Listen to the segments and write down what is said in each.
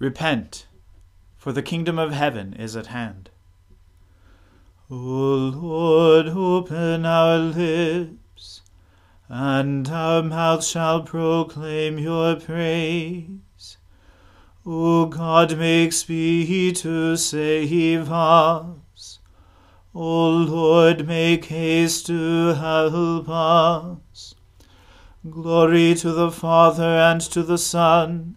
Repent, for the kingdom of heaven is at hand. O Lord, open our lips, and our mouth shall proclaim your praise. O God, make speed to save us. O Lord, make haste to help us. Glory to the Father and to the Son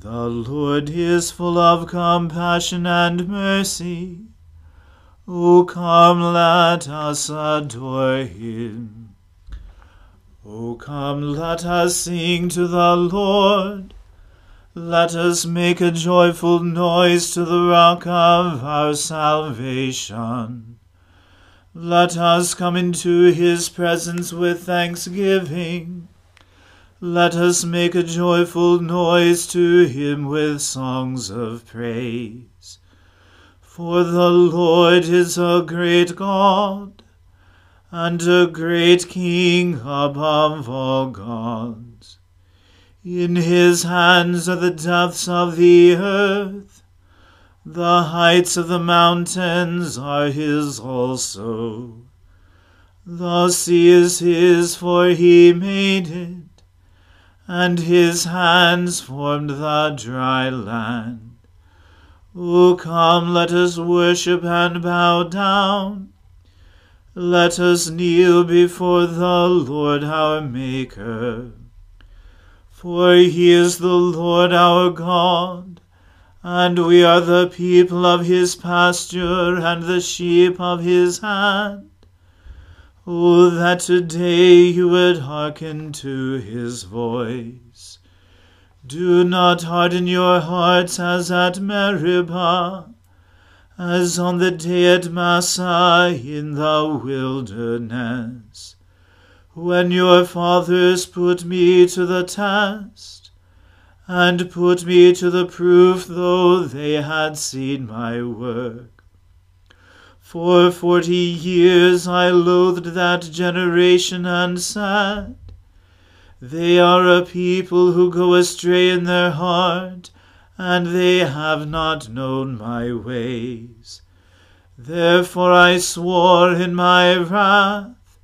The Lord is full of compassion and mercy. O come, let us adore him. O come, let us sing to the Lord. Let us make a joyful noise to the rock of our salvation. Let us come into his presence with thanksgiving. Let us make a joyful noise to him with songs of praise. For the Lord is a great God, and a great King above all gods. In his hands are the depths of the earth, the heights of the mountains are his also. The sea is his, for he made it and his hands formed the dry land. O come, let us worship and bow down. Let us kneel before the Lord our Maker. For he is the Lord our God, and we are the people of his pasture and the sheep of his hand. Oh, that today you would hearken to his voice. Do not harden your hearts as at Meribah, as on the day at Massah in the wilderness, when your fathers put me to the test, and put me to the proof, though they had seen my work. For forty years I loathed that generation and said, They are a people who go astray in their heart, and they have not known my ways. Therefore I swore in my wrath,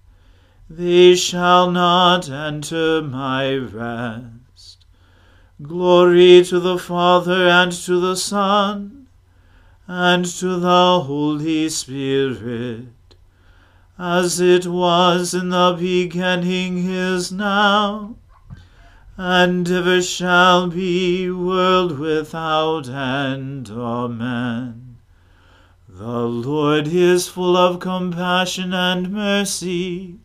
They shall not enter my rest. Glory to the Father and to the Son and to the Holy Spirit, as it was in the beginning is now, and ever shall be, world without end. Amen. The Lord is full of compassion and mercy.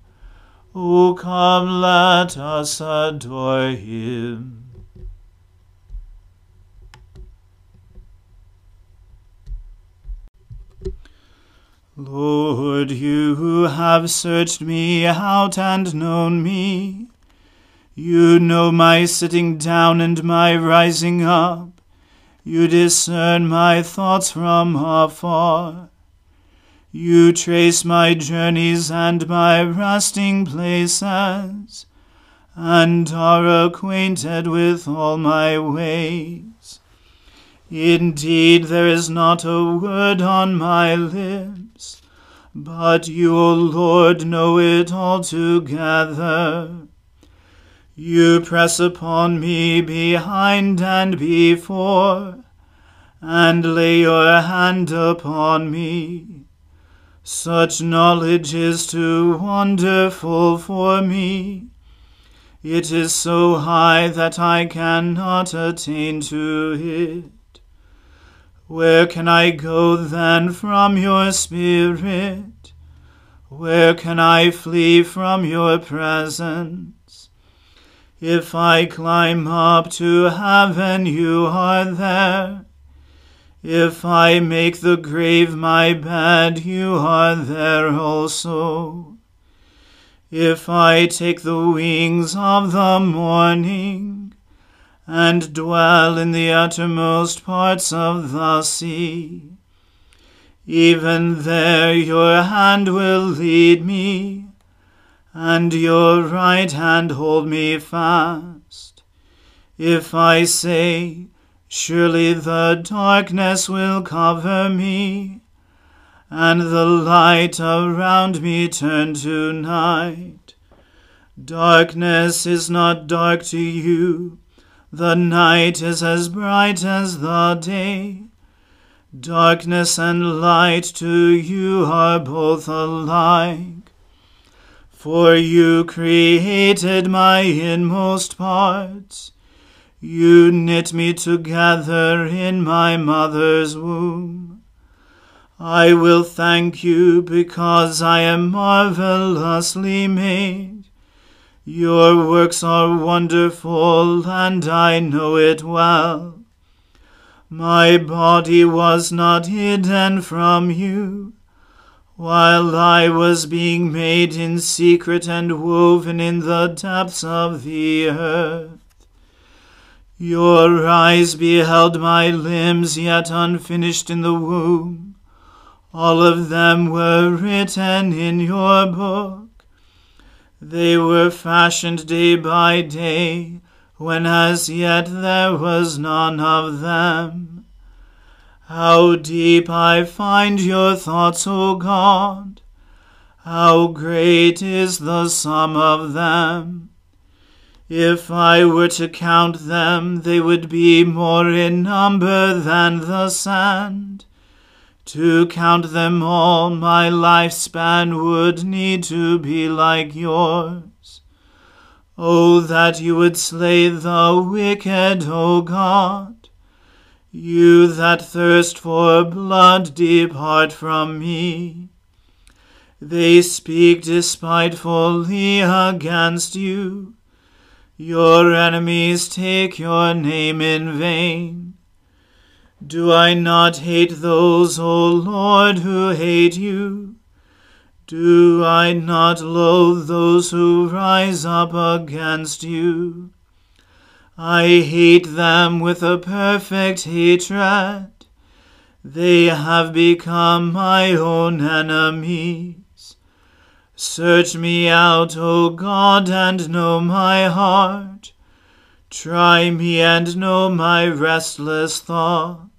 O come, let us adore him. Lord, you who have searched me out and known me, you know my sitting down and my rising up. You discern my thoughts from afar. You trace my journeys and my resting places, and are acquainted with all my ways. Indeed, there is not a word on my lips, but you, O Lord, know it altogether. You press upon me behind and before, and lay your hand upon me. Such knowledge is too wonderful for me. It is so high that I cannot attain to it. Where can I go then from your Spirit? Where can I flee from your presence? If I climb up to heaven, you are there. If I make the grave my bed, you are there also. If I take the wings of the morning, and dwell in the uttermost parts of the sea, even there your hand will lead me, and your right hand hold me fast. If I say, Surely the darkness will cover me, and the light around me turn to night. Darkness is not dark to you, the night is as bright as the day. Darkness and light to you are both alike. For you created my inmost parts. You knit me together in my mother's womb. I will thank you because I am marvelously made. Your works are wonderful, and I know it well. My body was not hidden from you, while I was being made in secret and woven in the depths of the earth. Your eyes beheld my limbs yet unfinished in the womb. All of them were written in your book. They were fashioned day by day, when as yet there was none of them. How deep I find your thoughts, O God! How great is the sum of them! If I were to count them, they would be more in number than the sand. To count them all, my lifespan would need to be like yours. Oh, that you would slay the wicked, O God! You that thirst for blood, depart from me. They speak despitefully against you. Your enemies take your name in vain. Do I not hate those, O Lord, who hate you? Do I not loathe those who rise up against you? I hate them with a perfect hatred. They have become my own enemies. Search me out, O God, and know my heart. Try me and know my restless thoughts.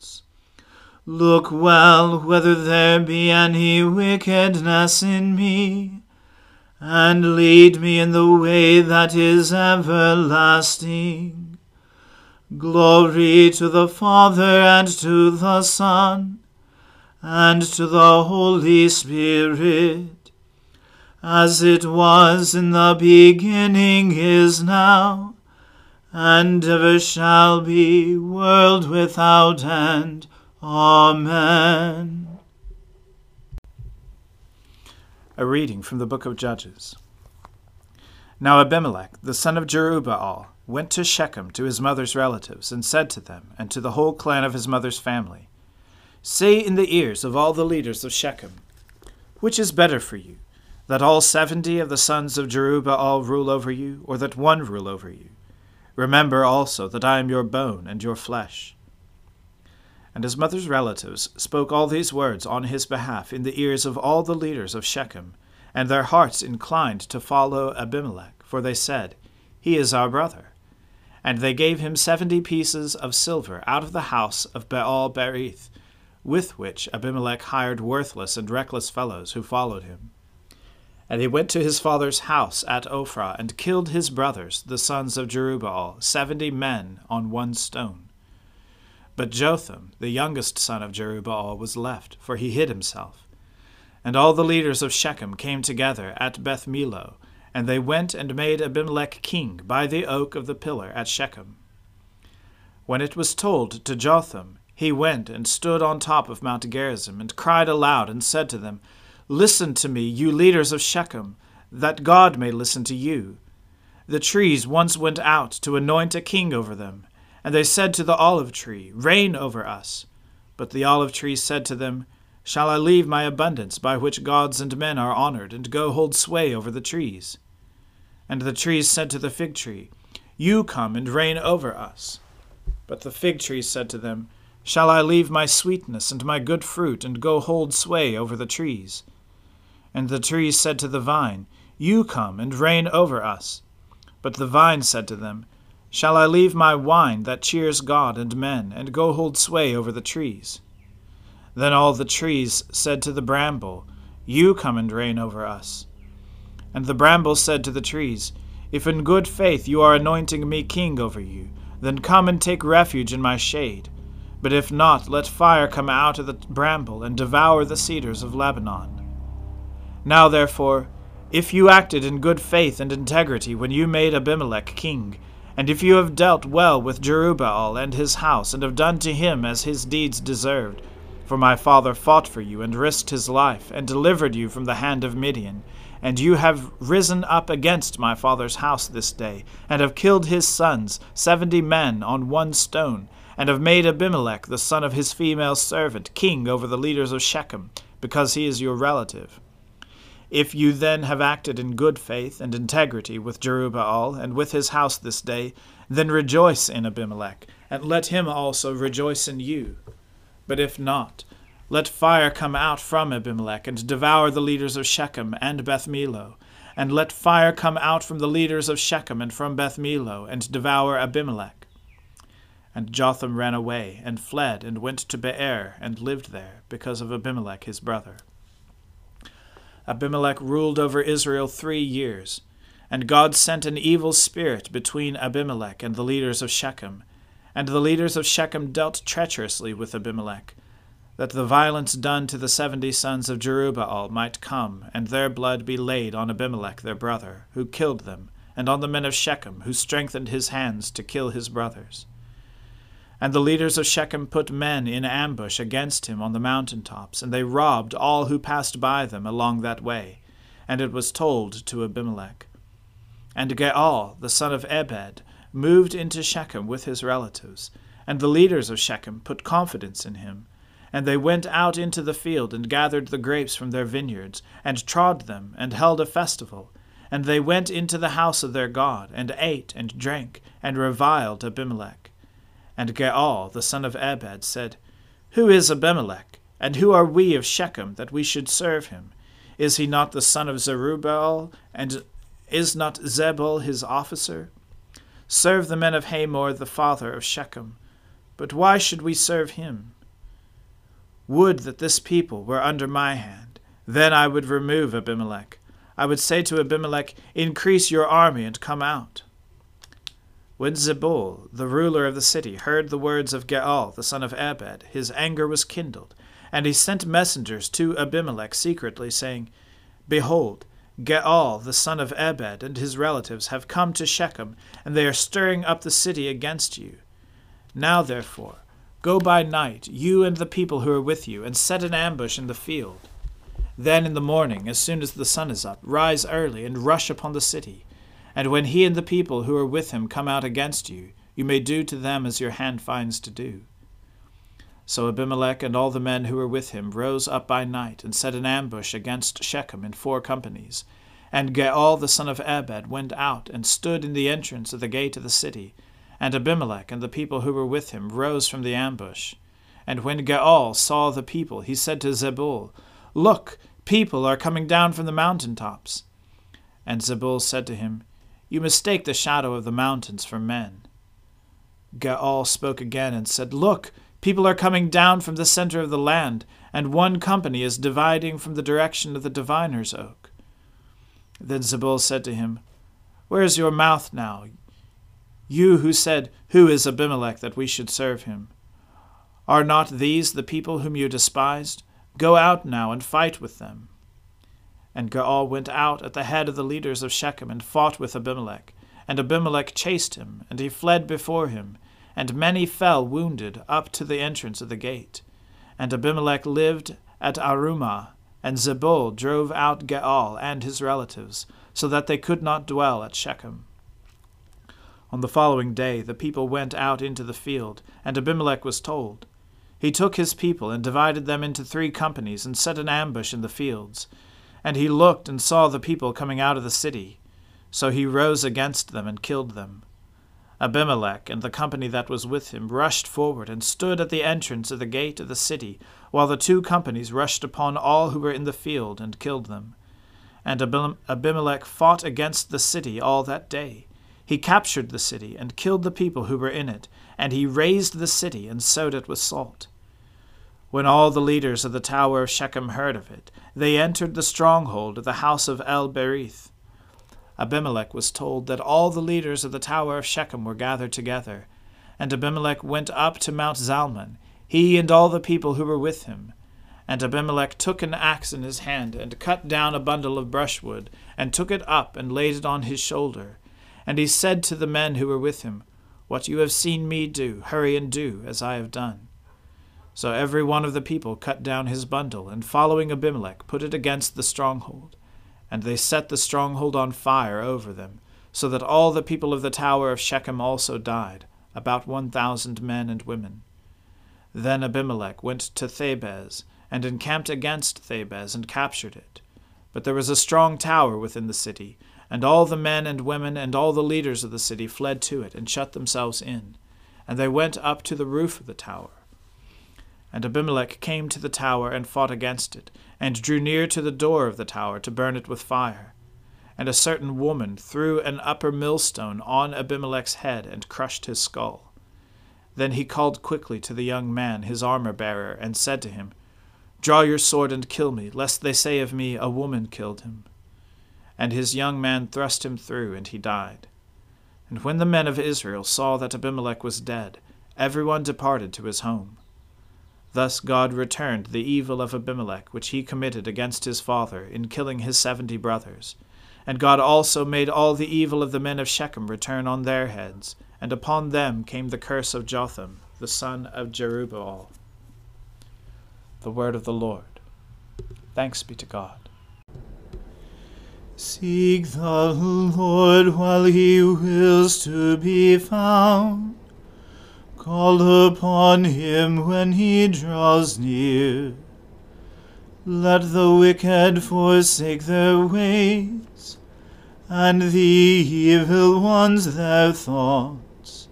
Look well whether there be any wickedness in me, and lead me in the way that is everlasting. Glory to the Father and to the Son and to the Holy Spirit as it was in the beginning is now, and ever shall be, world without end. Amen. A reading from the book of Judges. Now Abimelech, the son of Jerubbaal, went to Shechem to his mother's relatives, and said to them, and to the whole clan of his mother's family, Say in the ears of all the leaders of Shechem, Which is better for you? that all seventy of the sons of Jerubbaal rule over you, or that one rule over you. Remember also that I am your bone and your flesh. And his mother's relatives spoke all these words on his behalf in the ears of all the leaders of Shechem, and their hearts inclined to follow Abimelech, for they said, He is our brother. And they gave him seventy pieces of silver out of the house of Baal Berith, with which Abimelech hired worthless and reckless fellows who followed him. And he went to his father's house at Ophrah, and killed his brothers, the sons of Jerubbaal, seventy men on one stone. But Jotham, the youngest son of Jerubbaal, was left, for he hid himself. And all the leaders of Shechem came together at Beth Millo, and they went and made Abimelech king by the oak of the pillar at Shechem. When it was told to Jotham, he went and stood on top of Mount Gerizim, and cried aloud, and said to them, Listen to me, you leaders of Shechem, that God may listen to you. The trees once went out to anoint a king over them, and they said to the olive tree, Reign over us. But the olive tree said to them, Shall I leave my abundance by which gods and men are honored, and go hold sway over the trees? And the trees said to the fig tree, You come and reign over us. But the fig tree said to them, Shall I leave my sweetness and my good fruit, and go hold sway over the trees? And the trees said to the vine, You come and reign over us. But the vine said to them, Shall I leave my wine that cheers God and men, and go hold sway over the trees? Then all the trees said to the bramble, You come and reign over us. And the bramble said to the trees, If in good faith you are anointing me king over you, then come and take refuge in my shade. But if not, let fire come out of the bramble and devour the cedars of Lebanon. Now therefore, if you acted in good faith and integrity when you made Abimelech king, and if you have dealt well with Jerubbaal and his house, and have done to him as his deeds deserved, for my father fought for you, and risked his life, and delivered you from the hand of Midian, and you have risen up against my father's house this day, and have killed his sons, seventy men on one stone, and have made Abimelech, the son of his female servant, king over the leaders of Shechem, because he is your relative. If you then have acted in good faith and integrity with Jerubbaal and with his house this day, then rejoice in Abimelech, and let him also rejoice in you. But if not, let fire come out from Abimelech and devour the leaders of Shechem and Beth and let fire come out from the leaders of Shechem and from Beth and devour Abimelech. And Jotham ran away, and fled, and went to Beer, and lived there, because of Abimelech his brother. Abimelech ruled over Israel three years. And God sent an evil spirit between Abimelech and the leaders of Shechem. And the leaders of Shechem dealt treacherously with Abimelech, that the violence done to the seventy sons of Jerubbaal might come, and their blood be laid on Abimelech their brother, who killed them, and on the men of Shechem, who strengthened his hands to kill his brothers. And the leaders of Shechem put men in ambush against him on the mountain tops, and they robbed all who passed by them along that way. And it was told to Abimelech. And Gaal, the son of Ebed, moved into Shechem with his relatives, and the leaders of Shechem put confidence in him. And they went out into the field and gathered the grapes from their vineyards, and trod them, and held a festival. And they went into the house of their God, and ate and drank, and reviled Abimelech. And Gaal, the son of Ebed, said, Who is Abimelech, and who are we of Shechem, that we should serve him? Is he not the son of Jerubbaal, and is not Zebul his officer? Serve the men of Hamor, the father of Shechem. But why should we serve him? Would that this people were under my hand. Then I would remove Abimelech. I would say to Abimelech, Increase your army and come out. When Zebul, the ruler of the city, heard the words of Gaal, the son of Ebed, his anger was kindled, and he sent messengers to Abimelech secretly, saying, Behold, Gaal, the son of Ebed, and his relatives have come to Shechem, and they are stirring up the city against you. Now, therefore, go by night, you and the people who are with you, and set an ambush in the field. Then in the morning, as soon as the sun is up, rise early and rush upon the city and when he and the people who are with him come out against you, you may do to them as your hand finds to do. So Abimelech and all the men who were with him rose up by night and set an ambush against Shechem in four companies. And Gaal the son of Ebed went out and stood in the entrance of the gate of the city. And Abimelech and the people who were with him rose from the ambush. And when Gaal saw the people, he said to Zebul, Look, people are coming down from the mountain tops. And Zebul said to him, you mistake the shadow of the mountains for men. Gaal spoke again and said, Look, people are coming down from the center of the land, and one company is dividing from the direction of the diviner's oak. Then Zebul said to him, Where is your mouth now? You who said, Who is Abimelech that we should serve him? Are not these the people whom you despised? Go out now and fight with them. And Gaal went out at the head of the leaders of Shechem and fought with Abimelech. And Abimelech chased him, and he fled before him, and many fell wounded up to the entrance of the gate. And Abimelech lived at Arumah, and Zebul drove out Gaal and his relatives, so that they could not dwell at Shechem. On the following day the people went out into the field, and Abimelech was told. He took his people and divided them into three companies and set an ambush in the fields. And he looked and saw the people coming out of the city. So he rose against them and killed them. Abimelech and the company that was with him rushed forward and stood at the entrance of the gate of the city, while the two companies rushed upon all who were in the field and killed them. And Abimelech fought against the city all that day. He captured the city and killed the people who were in it, and he razed the city and sowed it with salt. When all the leaders of the tower of Shechem heard of it, they entered the stronghold of the house of El Berith. Abimelech was told that all the leaders of the tower of Shechem were gathered together, and Abimelech went up to Mount Zalmon, he and all the people who were with him. And Abimelech took an axe in his hand, and cut down a bundle of brushwood, and took it up, and laid it on his shoulder. And he said to the men who were with him, What you have seen me do, hurry and do, as I have done. So every one of the people cut down his bundle, and following Abimelech, put it against the stronghold. And they set the stronghold on fire over them, so that all the people of the tower of Shechem also died, about one thousand men and women. Then Abimelech went to Thebez, and encamped against Thebez, and captured it. But there was a strong tower within the city, and all the men and women and all the leaders of the city fled to it, and shut themselves in. And they went up to the roof of the tower. And Abimelech came to the tower and fought against it, and drew near to the door of the tower to burn it with fire. And a certain woman threw an upper millstone on Abimelech's head and crushed his skull. Then he called quickly to the young man, his armor bearer, and said to him, Draw your sword and kill me, lest they say of me, A woman killed him. And his young man thrust him through, and he died. And when the men of Israel saw that Abimelech was dead, every one departed to his home. Thus God returned the evil of Abimelech which he committed against his father in killing his seventy brothers. And God also made all the evil of the men of Shechem return on their heads, and upon them came the curse of Jotham, the son of Jerubbaal. The word of the Lord. Thanks be to God. Seek the Lord while he wills to be found. Call upon him when he draws near. Let the wicked forsake their ways, and the evil ones their thoughts.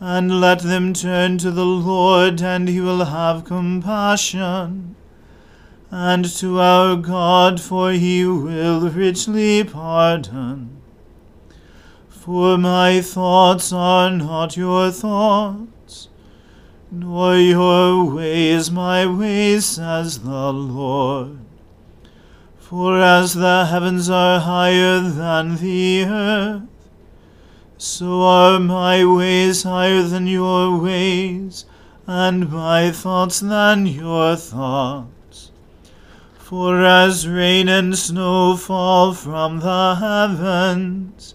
And let them turn to the Lord, and he will have compassion, and to our God, for he will richly pardon. For my thoughts are not your thoughts, nor your ways my ways, says the Lord. For as the heavens are higher than the earth, so are my ways higher than your ways, and my thoughts than your thoughts. For as rain and snow fall from the heavens,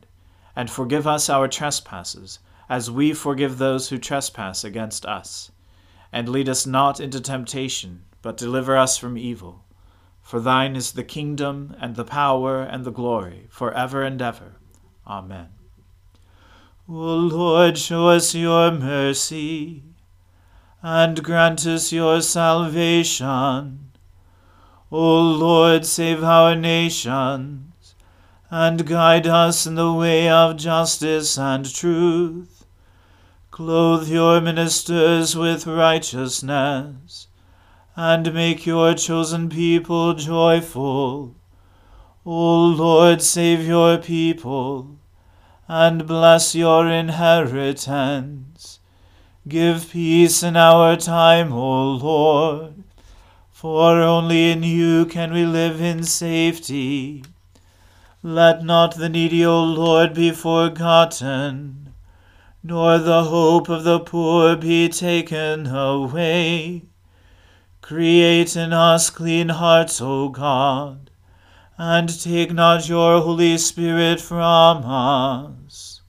and forgive us our trespasses as we forgive those who trespass against us. And lead us not into temptation, but deliver us from evil. For thine is the kingdom, and the power, and the glory, for ever and ever. Amen. O Lord, show us your mercy, and grant us your salvation. O Lord, save our nations, and guide us in the way of justice and truth Clothe your ministers with righteousness, and make your chosen people joyful. O Lord, save your people, and bless your inheritance. Give peace in our time, O Lord, for only in you can we live in safety. Let not the needy, O Lord, be forgotten nor the hope of the poor be taken away. Create in us clean hearts, O God, and take not your Holy Spirit from us.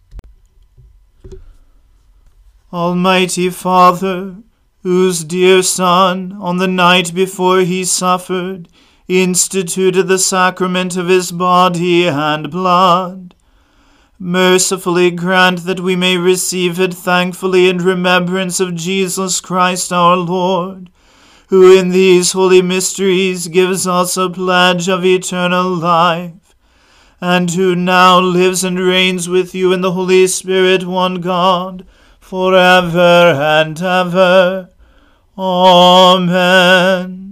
Almighty Father, whose dear Son, on the night before he suffered, instituted the sacrament of his body and blood, mercifully grant that we may receive it thankfully in remembrance of Jesus Christ our Lord, who in these holy mysteries gives us a pledge of eternal life, and who now lives and reigns with you in the Holy Spirit, one God, for ever and ever. Amen.